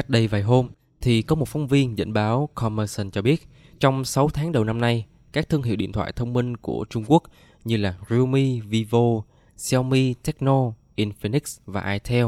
Cách đây vài hôm thì có một phóng viên dẫn báo Commerson cho biết trong 6 tháng đầu năm nay, các thương hiệu điện thoại thông minh của Trung Quốc như là Realme, Vivo, Xiaomi, Tecno, Infinix và Itel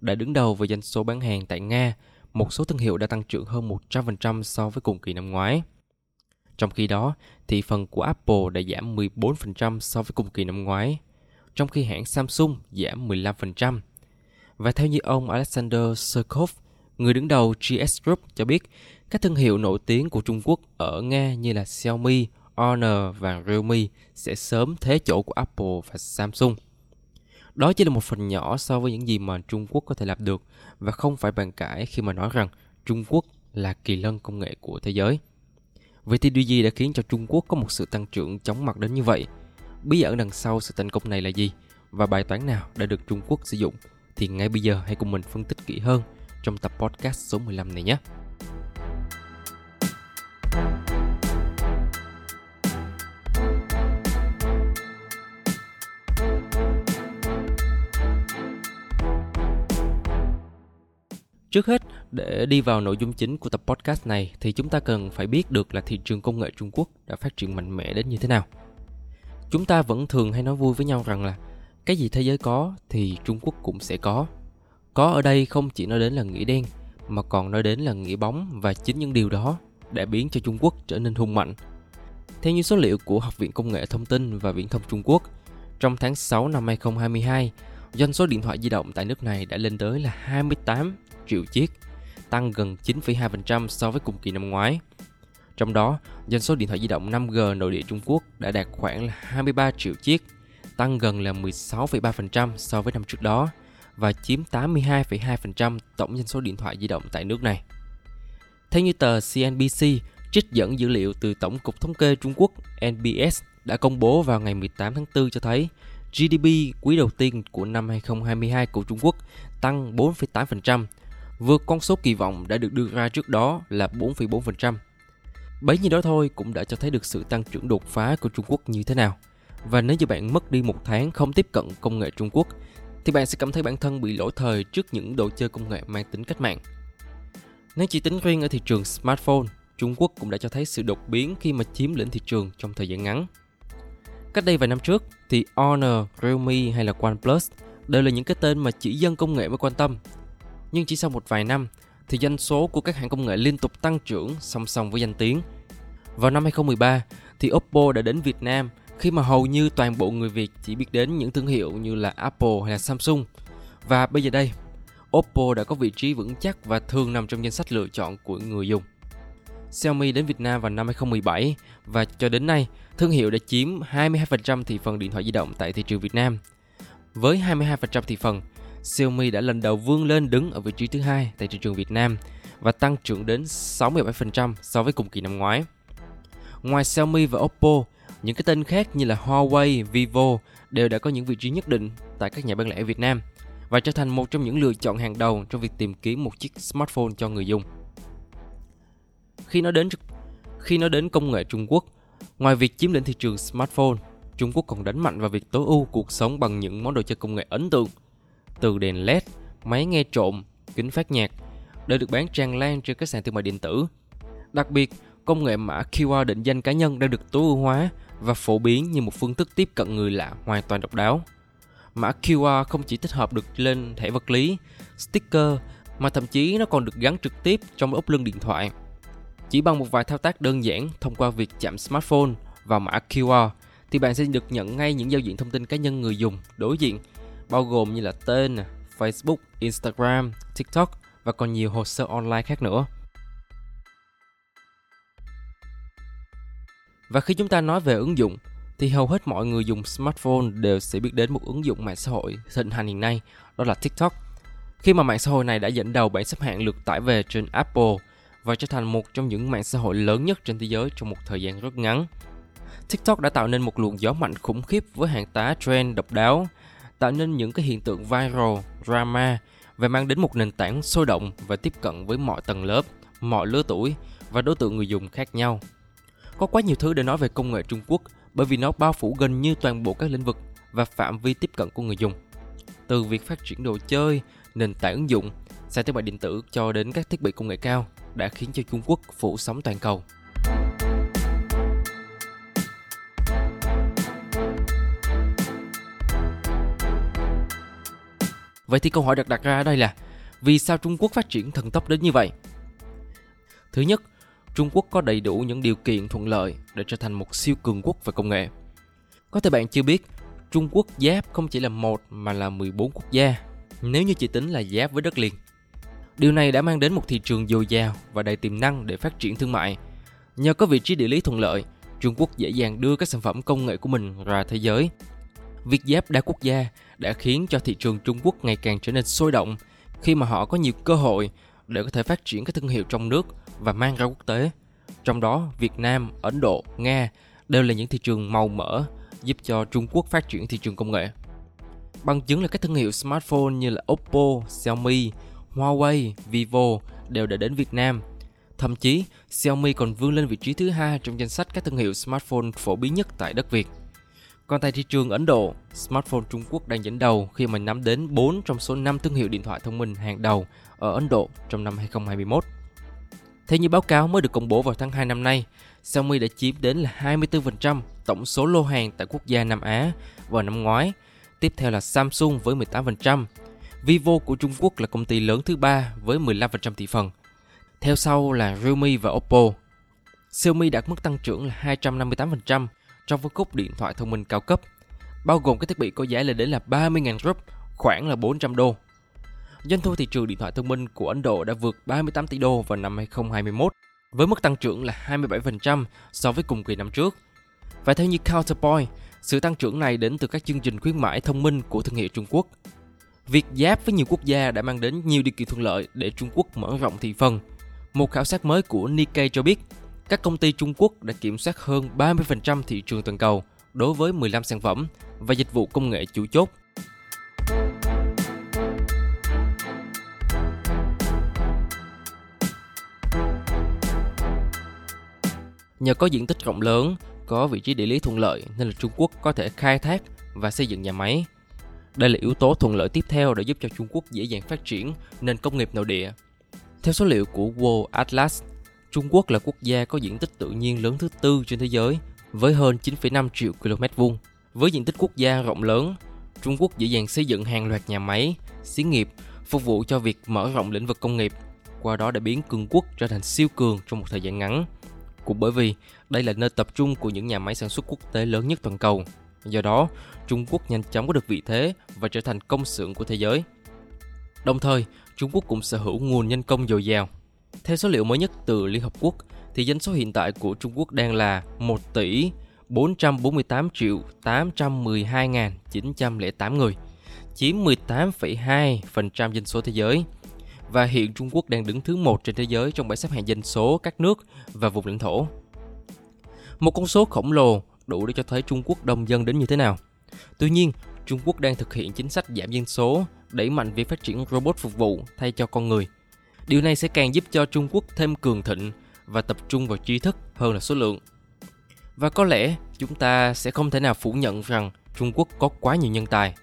đã đứng đầu về doanh số bán hàng tại Nga. Một số thương hiệu đã tăng trưởng hơn 100% so với cùng kỳ năm ngoái. Trong khi đó, thị phần của Apple đã giảm 14% so với cùng kỳ năm ngoái, trong khi hãng Samsung giảm 15%. Và theo như ông Alexander Serkov, người đứng đầu GS Group cho biết, các thương hiệu nổi tiếng của Trung Quốc ở Nga như là Xiaomi, Honor và Realme sẽ sớm thế chỗ của Apple và Samsung. Đó chỉ là một phần nhỏ so với những gì mà Trung Quốc có thể làm được và không phải bàn cãi khi mà nói rằng Trung Quốc là kỳ lân công nghệ của thế giới. Vậy thì điều gì đã khiến cho Trung Quốc có một sự tăng trưởng chóng mặt đến như vậy? Bí ẩn đằng sau sự thành công này là gì? Và bài toán nào đã được Trung Quốc sử dụng? Thì ngay bây giờ hãy cùng mình phân tích kỹ hơn trong tập podcast số 15 này nhé. Trước hết, để đi vào nội dung chính của tập podcast này thì chúng ta cần phải biết được là thị trường công nghệ Trung Quốc đã phát triển mạnh mẽ đến như thế nào. Chúng ta vẫn thường hay nói vui với nhau rằng là cái gì thế giới có thì Trung Quốc cũng sẽ có. Có ở đây không chỉ nói đến là nghĩa đen mà còn nói đến là nghĩa bóng và chính những điều đó đã biến cho Trung Quốc trở nên hung mạnh. Theo như số liệu của Học viện Công nghệ Thông tin và Viễn thông Trung Quốc, trong tháng 6 năm 2022, doanh số điện thoại di động tại nước này đã lên tới là 28 triệu chiếc, tăng gần 9,2% so với cùng kỳ năm ngoái. Trong đó, doanh số điện thoại di động 5G nội địa Trung Quốc đã đạt khoảng là 23 triệu chiếc, tăng gần là 16,3% so với năm trước đó và chiếm 82,2% tổng doanh số điện thoại di động tại nước này. Theo như tờ CNBC, trích dẫn dữ liệu từ Tổng cục Thống kê Trung Quốc NBS đã công bố vào ngày 18 tháng 4 cho thấy GDP quý đầu tiên của năm 2022 của Trung Quốc tăng 4,8%, vượt con số kỳ vọng đã được đưa ra trước đó là 4,4%. Bấy nhiêu đó thôi cũng đã cho thấy được sự tăng trưởng đột phá của Trung Quốc như thế nào. Và nếu như bạn mất đi một tháng không tiếp cận công nghệ Trung Quốc, thì bạn sẽ cảm thấy bản thân bị lỗi thời trước những đồ chơi công nghệ mang tính cách mạng. Nếu chỉ tính riêng ở thị trường smartphone, Trung Quốc cũng đã cho thấy sự đột biến khi mà chiếm lĩnh thị trường trong thời gian ngắn. Cách đây vài năm trước thì Honor, Realme hay là OnePlus đều là những cái tên mà chỉ dân công nghệ mới quan tâm. Nhưng chỉ sau một vài năm thì doanh số của các hãng công nghệ liên tục tăng trưởng song song với danh tiếng. Vào năm 2013 thì Oppo đã đến Việt Nam khi mà hầu như toàn bộ người Việt chỉ biết đến những thương hiệu như là Apple hay là Samsung. Và bây giờ đây, Oppo đã có vị trí vững chắc và thường nằm trong danh sách lựa chọn của người dùng. Xiaomi đến Việt Nam vào năm 2017 và cho đến nay, thương hiệu đã chiếm 22% thị phần điện thoại di động tại thị trường Việt Nam. Với 22% thị phần, Xiaomi đã lần đầu vươn lên đứng ở vị trí thứ hai tại thị trường Việt Nam và tăng trưởng đến 67% so với cùng kỳ năm ngoái. Ngoài Xiaomi và Oppo, những cái tên khác như là Huawei, Vivo đều đã có những vị trí nhất định tại các nhà bán lẻ Việt Nam và trở thành một trong những lựa chọn hàng đầu trong việc tìm kiếm một chiếc smartphone cho người dùng. Khi nói đến khi nói đến công nghệ Trung Quốc, ngoài việc chiếm lĩnh thị trường smartphone, Trung Quốc còn đánh mạnh vào việc tối ưu cuộc sống bằng những món đồ chơi công nghệ ấn tượng. Từ đèn LED, máy nghe trộm, kính phát nhạc đều được bán tràn lan trên các sàn thương mại điện tử. Đặc biệt, công nghệ mã QR định danh cá nhân đã được tối ưu hóa và phổ biến như một phương thức tiếp cận người lạ hoàn toàn độc đáo. Mã QR không chỉ tích hợp được lên thẻ vật lý, sticker mà thậm chí nó còn được gắn trực tiếp trong ốp lưng điện thoại. Chỉ bằng một vài thao tác đơn giản thông qua việc chạm smartphone vào mã QR thì bạn sẽ được nhận ngay những giao diện thông tin cá nhân người dùng đối diện bao gồm như là tên, Facebook, Instagram, TikTok và còn nhiều hồ sơ online khác nữa. Và khi chúng ta nói về ứng dụng thì hầu hết mọi người dùng smartphone đều sẽ biết đến một ứng dụng mạng xã hội thịnh hành hiện nay đó là TikTok. khi mà mạng xã hội này đã dẫn đầu bảng xếp hạng lượt tải về trên Apple và trở thành một trong những mạng xã hội lớn nhất trên thế giới trong một thời gian rất ngắn. TikTok đã tạo nên một luồng gió mạnh khủng khiếp với hàng tá trend độc đáo, tạo nên những cái hiện tượng viral, drama và mang đến một nền tảng sôi động và tiếp cận với mọi tầng lớp, mọi lứa tuổi và đối tượng người dùng khác nhau. Có quá nhiều thứ để nói về công nghệ Trung Quốc bởi vì nó bao phủ gần như toàn bộ các lĩnh vực và phạm vi tiếp cận của người dùng. Từ việc phát triển đồ chơi, nền tảng ứng dụng, sàn thương mại điện tử cho đến các thiết bị công nghệ cao đã khiến cho Trung Quốc phủ sóng toàn cầu. Vậy thì câu hỏi được đặt ra ở đây là vì sao Trung Quốc phát triển thần tốc đến như vậy? Thứ nhất, Trung Quốc có đầy đủ những điều kiện thuận lợi để trở thành một siêu cường quốc về công nghệ. Có thể bạn chưa biết, Trung Quốc giáp không chỉ là một mà là 14 quốc gia, nếu như chỉ tính là giáp với đất liền. Điều này đã mang đến một thị trường dồi dào và đầy tiềm năng để phát triển thương mại. Nhờ có vị trí địa lý thuận lợi, Trung Quốc dễ dàng đưa các sản phẩm công nghệ của mình ra thế giới. Việc giáp đa quốc gia đã khiến cho thị trường Trung Quốc ngày càng trở nên sôi động khi mà họ có nhiều cơ hội để có thể phát triển các thương hiệu trong nước và mang ra quốc tế. Trong đó, Việt Nam, Ấn Độ, Nga đều là những thị trường màu mỡ giúp cho Trung Quốc phát triển thị trường công nghệ. Bằng chứng là các thương hiệu smartphone như là Oppo, Xiaomi, Huawei, Vivo đều đã đến Việt Nam. Thậm chí, Xiaomi còn vươn lên vị trí thứ hai trong danh sách các thương hiệu smartphone phổ biến nhất tại đất Việt. Còn tại thị trường Ấn Độ, smartphone Trung Quốc đang dẫn đầu khi mà nắm đến 4 trong số 5 thương hiệu điện thoại thông minh hàng đầu ở Ấn Độ trong năm 2021. Theo như báo cáo mới được công bố vào tháng 2 năm nay, Xiaomi đã chiếm đến là 24% tổng số lô hàng tại quốc gia Nam Á vào năm ngoái. Tiếp theo là Samsung với 18%. Vivo của Trung Quốc là công ty lớn thứ ba với 15% thị phần. Theo sau là Realme và Oppo. Xiaomi đạt mức tăng trưởng là 258% trong phân khúc điện thoại thông minh cao cấp, bao gồm các thiết bị có giá lên đến là 30.000 rup, khoảng là 400 đô. Doanh thu thị trường điện thoại thông minh của Ấn Độ đã vượt 38 tỷ đô vào năm 2021, với mức tăng trưởng là 27% so với cùng kỳ năm trước. Và theo như Counterpoint, sự tăng trưởng này đến từ các chương trình khuyến mãi thông minh của thương hiệu Trung Quốc. Việc giáp với nhiều quốc gia đã mang đến nhiều điều kiện thuận lợi để Trung Quốc mở rộng thị phần. Một khảo sát mới của Nikkei cho biết, các công ty Trung Quốc đã kiểm soát hơn 30% thị trường toàn cầu đối với 15 sản phẩm và dịch vụ công nghệ chủ chốt. Nhờ có diện tích rộng lớn, có vị trí địa lý thuận lợi nên là Trung Quốc có thể khai thác và xây dựng nhà máy. Đây là yếu tố thuận lợi tiếp theo để giúp cho Trung Quốc dễ dàng phát triển nền công nghiệp nội địa. Theo số liệu của World Atlas, Trung Quốc là quốc gia có diện tích tự nhiên lớn thứ tư trên thế giới với hơn 9,5 triệu km vuông. Với diện tích quốc gia rộng lớn, Trung Quốc dễ dàng xây dựng hàng loạt nhà máy, xí nghiệp phục vụ cho việc mở rộng lĩnh vực công nghiệp, qua đó đã biến cường quốc trở thành siêu cường trong một thời gian ngắn. Cũng bởi vì đây là nơi tập trung của những nhà máy sản xuất quốc tế lớn nhất toàn cầu. Do đó, Trung Quốc nhanh chóng có được vị thế và trở thành công xưởng của thế giới. Đồng thời, Trung Quốc cũng sở hữu nguồn nhân công dồi dào theo số liệu mới nhất từ Liên Hợp Quốc, thì dân số hiện tại của Trung Quốc đang là 1 tỷ 448 triệu 812.908 người, chiếm 18,2% dân số thế giới. Và hiện Trung Quốc đang đứng thứ một trên thế giới trong bảng xếp hạng dân số các nước và vùng lãnh thổ. Một con số khổng lồ đủ để cho thấy Trung Quốc đông dân đến như thế nào. Tuy nhiên, Trung Quốc đang thực hiện chính sách giảm dân số, đẩy mạnh việc phát triển robot phục vụ thay cho con người – Điều này sẽ càng giúp cho Trung Quốc thêm cường thịnh và tập trung vào tri thức hơn là số lượng. Và có lẽ chúng ta sẽ không thể nào phủ nhận rằng Trung Quốc có quá nhiều nhân tài.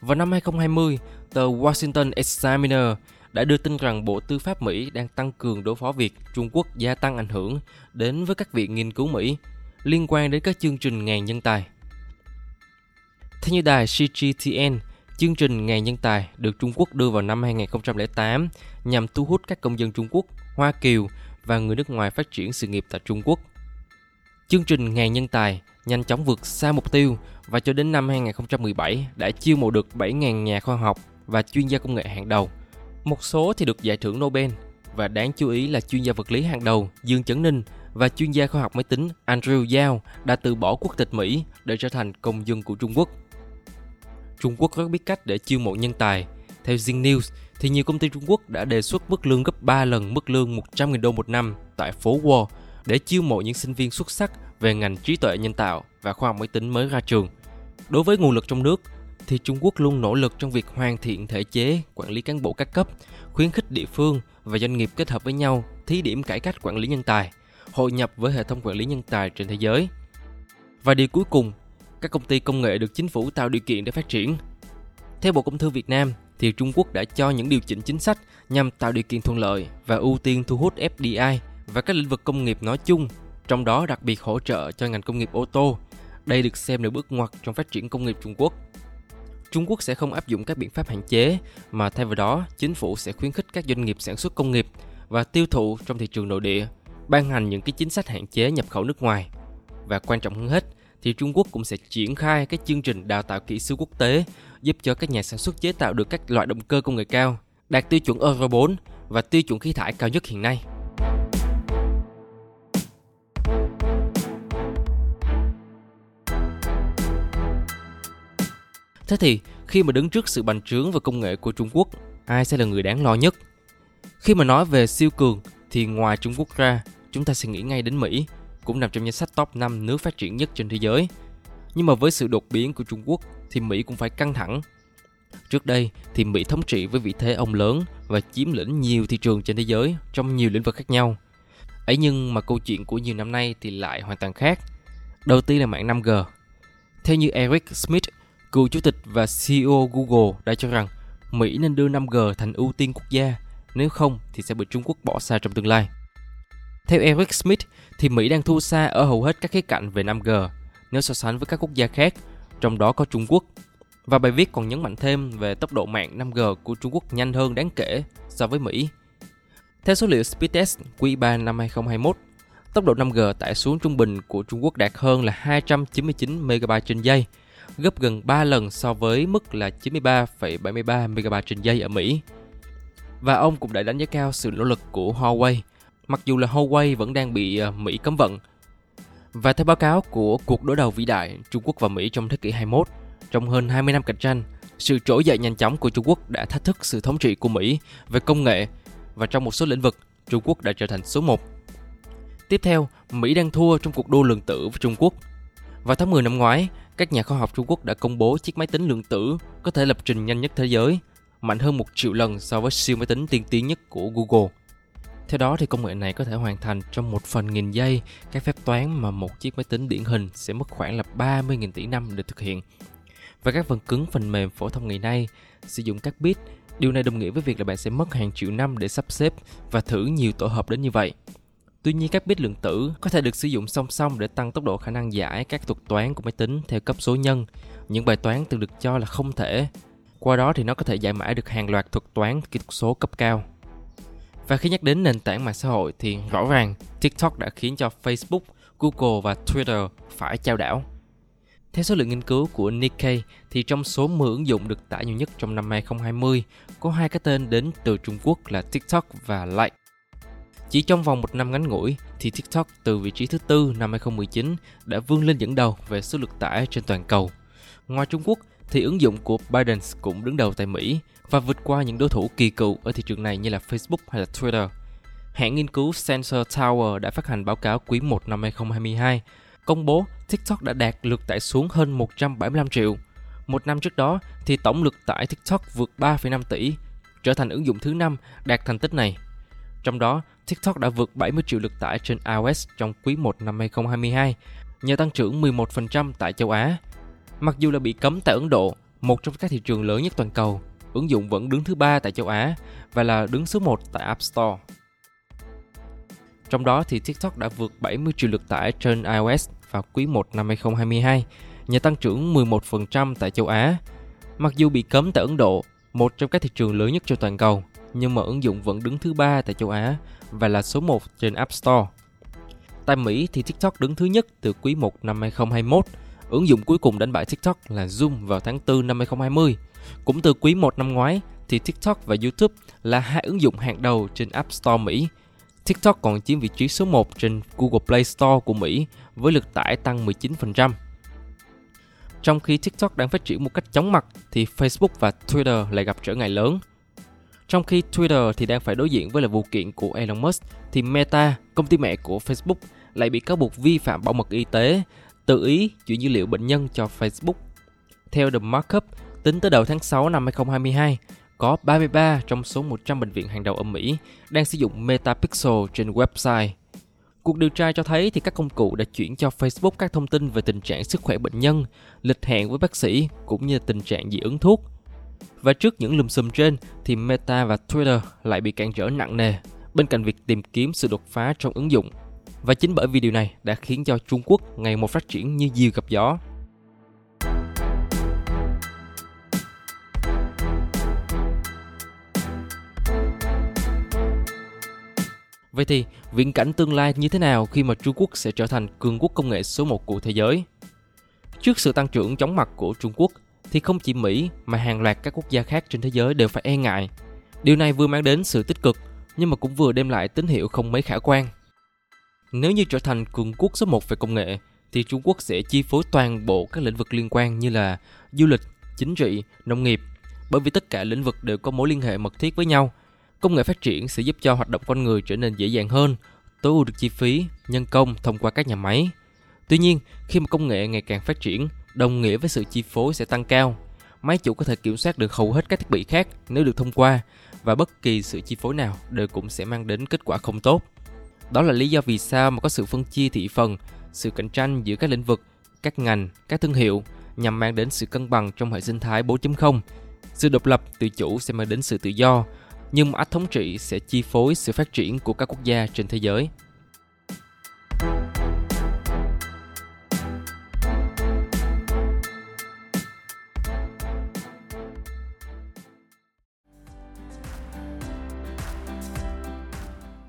Vào năm 2020, tờ Washington Examiner đã đưa tin rằng Bộ Tư pháp Mỹ đang tăng cường đối phó việc Trung Quốc gia tăng ảnh hưởng đến với các viện nghiên cứu Mỹ liên quan đến các chương trình ngàn nhân tài. Theo như đài CGTN, Chương trình ngàn Nhân Tài được Trung Quốc đưa vào năm 2008 nhằm thu hút các công dân Trung Quốc, Hoa Kiều và người nước ngoài phát triển sự nghiệp tại Trung Quốc. Chương trình ngàn Nhân Tài nhanh chóng vượt xa mục tiêu và cho đến năm 2017 đã chiêu mộ được 7.000 nhà khoa học và chuyên gia công nghệ hàng đầu. Một số thì được giải thưởng Nobel và đáng chú ý là chuyên gia vật lý hàng đầu Dương Chấn Ninh và chuyên gia khoa học máy tính Andrew Yao đã từ bỏ quốc tịch Mỹ để trở thành công dân của Trung Quốc. Trung Quốc rất biết cách để chiêu mộ nhân tài. Theo Zing News, thì nhiều công ty Trung Quốc đã đề xuất mức lương gấp 3 lần mức lương 100.000 đô một năm tại phố Wall để chiêu mộ những sinh viên xuất sắc về ngành trí tuệ nhân tạo và khoa học máy tính mới ra trường. Đối với nguồn lực trong nước, thì Trung Quốc luôn nỗ lực trong việc hoàn thiện thể chế, quản lý cán bộ các cấp, khuyến khích địa phương và doanh nghiệp kết hợp với nhau, thí điểm cải cách quản lý nhân tài, hội nhập với hệ thống quản lý nhân tài trên thế giới. Và điều cuối cùng, các công ty công nghệ được chính phủ tạo điều kiện để phát triển. Theo Bộ Công Thương Việt Nam, thì Trung Quốc đã cho những điều chỉnh chính sách nhằm tạo điều kiện thuận lợi và ưu tiên thu hút FDI và các lĩnh vực công nghiệp nói chung, trong đó đặc biệt hỗ trợ cho ngành công nghiệp ô tô. Đây được xem là bước ngoặt trong phát triển công nghiệp Trung Quốc. Trung Quốc sẽ không áp dụng các biện pháp hạn chế, mà thay vào đó, chính phủ sẽ khuyến khích các doanh nghiệp sản xuất công nghiệp và tiêu thụ trong thị trường nội địa, ban hành những cái chính sách hạn chế nhập khẩu nước ngoài. Và quan trọng hơn hết, thì Trung Quốc cũng sẽ triển khai các chương trình đào tạo kỹ sư quốc tế giúp cho các nhà sản xuất chế tạo được các loại động cơ công nghệ cao, đạt tiêu chuẩn Euro 4 và tiêu chuẩn khí thải cao nhất hiện nay. Thế thì, khi mà đứng trước sự bành trướng và công nghệ của Trung Quốc, ai sẽ là người đáng lo nhất? Khi mà nói về siêu cường thì ngoài Trung Quốc ra, chúng ta sẽ nghĩ ngay đến Mỹ, cũng nằm trong danh sách top 5 nước phát triển nhất trên thế giới. Nhưng mà với sự đột biến của Trung Quốc thì Mỹ cũng phải căng thẳng. Trước đây thì Mỹ thống trị với vị thế ông lớn và chiếm lĩnh nhiều thị trường trên thế giới trong nhiều lĩnh vực khác nhau. Ấy nhưng mà câu chuyện của nhiều năm nay thì lại hoàn toàn khác. Đầu tiên là mạng 5G. Theo như Eric Smith, cựu chủ tịch và CEO Google đã cho rằng Mỹ nên đưa 5G thành ưu tiên quốc gia, nếu không thì sẽ bị Trung Quốc bỏ xa trong tương lai. Theo Eric Smith, thì Mỹ đang thua xa ở hầu hết các khía cạnh về 5G nếu so sánh với các quốc gia khác, trong đó có Trung Quốc. Và bài viết còn nhấn mạnh thêm về tốc độ mạng 5G của Trung Quốc nhanh hơn đáng kể so với Mỹ. Theo số liệu Speedtest quý 3 năm 2021, tốc độ 5G tải xuống trung bình của Trung Quốc đạt hơn là 299 MB trên giây, gấp gần 3 lần so với mức là 93,73 MB trên giây ở Mỹ. Và ông cũng đã đánh giá cao sự nỗ lực của Huawei, mặc dù là Huawei vẫn đang bị ờ, Mỹ cấm vận. Và theo báo cáo của cuộc đối đầu vĩ đại Trung Quốc và Mỹ trong thế kỷ 21, trong hơn 20 năm cạnh tranh, sự trỗi dậy nhanh chóng của Trung Quốc đã thách thức sự thống trị của Mỹ về công nghệ và trong một số lĩnh vực, Trung Quốc đã trở thành số 1. Tiếp theo, Mỹ đang thua trong cuộc đua lượng tử với Trung Quốc. Vào tháng 10 năm ngoái, các nhà khoa học Trung Quốc đã công bố chiếc máy tính lượng tử có thể lập trình nhanh nhất thế giới, mạnh hơn một triệu lần so với siêu máy tính tiên tiến nhất của Google. Theo đó thì công nghệ này có thể hoàn thành trong một phần nghìn giây các phép toán mà một chiếc máy tính điển hình sẽ mất khoảng là 30.000 tỷ năm để thực hiện. Và các phần cứng phần mềm phổ thông ngày nay sử dụng các bit, điều này đồng nghĩa với việc là bạn sẽ mất hàng triệu năm để sắp xếp và thử nhiều tổ hợp đến như vậy. Tuy nhiên các bit lượng tử có thể được sử dụng song song để tăng tốc độ khả năng giải các thuật toán của máy tính theo cấp số nhân, những bài toán từng được cho là không thể. Qua đó thì nó có thể giải mã được hàng loạt thuật toán kỹ thuật số cấp cao. Và khi nhắc đến nền tảng mạng xã hội thì rõ ràng TikTok đã khiến cho Facebook, Google và Twitter phải trao đảo. Theo số lượng nghiên cứu của Nikkei thì trong số 10 ứng dụng được tải nhiều nhất trong năm 2020 có hai cái tên đến từ Trung Quốc là TikTok và Like. Chỉ trong vòng một năm ngắn ngủi thì TikTok từ vị trí thứ tư năm 2019 đã vươn lên dẫn đầu về số lượt tải trên toàn cầu. Ngoài Trung Quốc thì ứng dụng của Biden cũng đứng đầu tại Mỹ và vượt qua những đối thủ kỳ cựu ở thị trường này như là Facebook hay là Twitter. Hãng nghiên cứu Sensor Tower đã phát hành báo cáo quý 1 năm 2022, công bố TikTok đã đạt lượt tải xuống hơn 175 triệu. Một năm trước đó thì tổng lượt tải TikTok vượt 3,5 tỷ, trở thành ứng dụng thứ năm đạt thành tích này. Trong đó, TikTok đã vượt 70 triệu lượt tải trên iOS trong quý 1 năm 2022, nhờ tăng trưởng 11% tại châu Á. Mặc dù là bị cấm tại Ấn Độ, một trong các thị trường lớn nhất toàn cầu, ứng dụng vẫn đứng thứ ba tại châu Á và là đứng số 1 tại App Store. Trong đó thì TikTok đã vượt 70 triệu lượt tải trên iOS vào quý 1 năm 2022, nhờ tăng trưởng 11% tại châu Á. Mặc dù bị cấm tại Ấn Độ, một trong các thị trường lớn nhất trên toàn cầu, nhưng mà ứng dụng vẫn đứng thứ ba tại châu Á và là số 1 trên App Store. Tại Mỹ thì TikTok đứng thứ nhất từ quý 1 năm 2021. Ứng dụng cuối cùng đánh bại TikTok là Zoom vào tháng 4 năm 2020. Cũng từ quý 1 năm ngoái thì TikTok và YouTube là hai ứng dụng hàng đầu trên App Store Mỹ. TikTok còn chiếm vị trí số 1 trên Google Play Store của Mỹ với lượt tải tăng 19%. Trong khi TikTok đang phát triển một cách chóng mặt thì Facebook và Twitter lại gặp trở ngại lớn. Trong khi Twitter thì đang phải đối diện với là vụ kiện của Elon Musk, thì Meta, công ty mẹ của Facebook, lại bị cáo buộc vi phạm bảo mật y tế, tự ý chuyển dữ liệu bệnh nhân cho Facebook. Theo The Markup, tính tới đầu tháng 6 năm 2022, có 33 trong số 100 bệnh viện hàng đầu ở Mỹ đang sử dụng Metapixel trên website. Cuộc điều tra cho thấy thì các công cụ đã chuyển cho Facebook các thông tin về tình trạng sức khỏe bệnh nhân, lịch hẹn với bác sĩ cũng như tình trạng dị ứng thuốc. Và trước những lùm xùm trên thì Meta và Twitter lại bị cản trở nặng nề bên cạnh việc tìm kiếm sự đột phá trong ứng dụng. Và chính bởi vì điều này đã khiến cho Trung Quốc ngày một phát triển như diều gặp gió Vậy thì, viễn cảnh tương lai như thế nào khi mà Trung Quốc sẽ trở thành cường quốc công nghệ số 1 của thế giới? Trước sự tăng trưởng chóng mặt của Trung Quốc, thì không chỉ Mỹ mà hàng loạt các quốc gia khác trên thế giới đều phải e ngại. Điều này vừa mang đến sự tích cực, nhưng mà cũng vừa đem lại tín hiệu không mấy khả quan. Nếu như trở thành cường quốc số 1 về công nghệ, thì Trung Quốc sẽ chi phối toàn bộ các lĩnh vực liên quan như là du lịch, chính trị, nông nghiệp, bởi vì tất cả lĩnh vực đều có mối liên hệ mật thiết với nhau – Công nghệ phát triển sẽ giúp cho hoạt động con người trở nên dễ dàng hơn, tối ưu được chi phí, nhân công thông qua các nhà máy. Tuy nhiên, khi mà công nghệ ngày càng phát triển, đồng nghĩa với sự chi phối sẽ tăng cao. Máy chủ có thể kiểm soát được hầu hết các thiết bị khác nếu được thông qua và bất kỳ sự chi phối nào đều cũng sẽ mang đến kết quả không tốt. Đó là lý do vì sao mà có sự phân chia thị phần, sự cạnh tranh giữa các lĩnh vực, các ngành, các thương hiệu nhằm mang đến sự cân bằng trong hệ sinh thái 4.0. Sự độc lập, tự chủ sẽ mang đến sự tự do, nhưng ách thống trị sẽ chi phối sự phát triển của các quốc gia trên thế giới.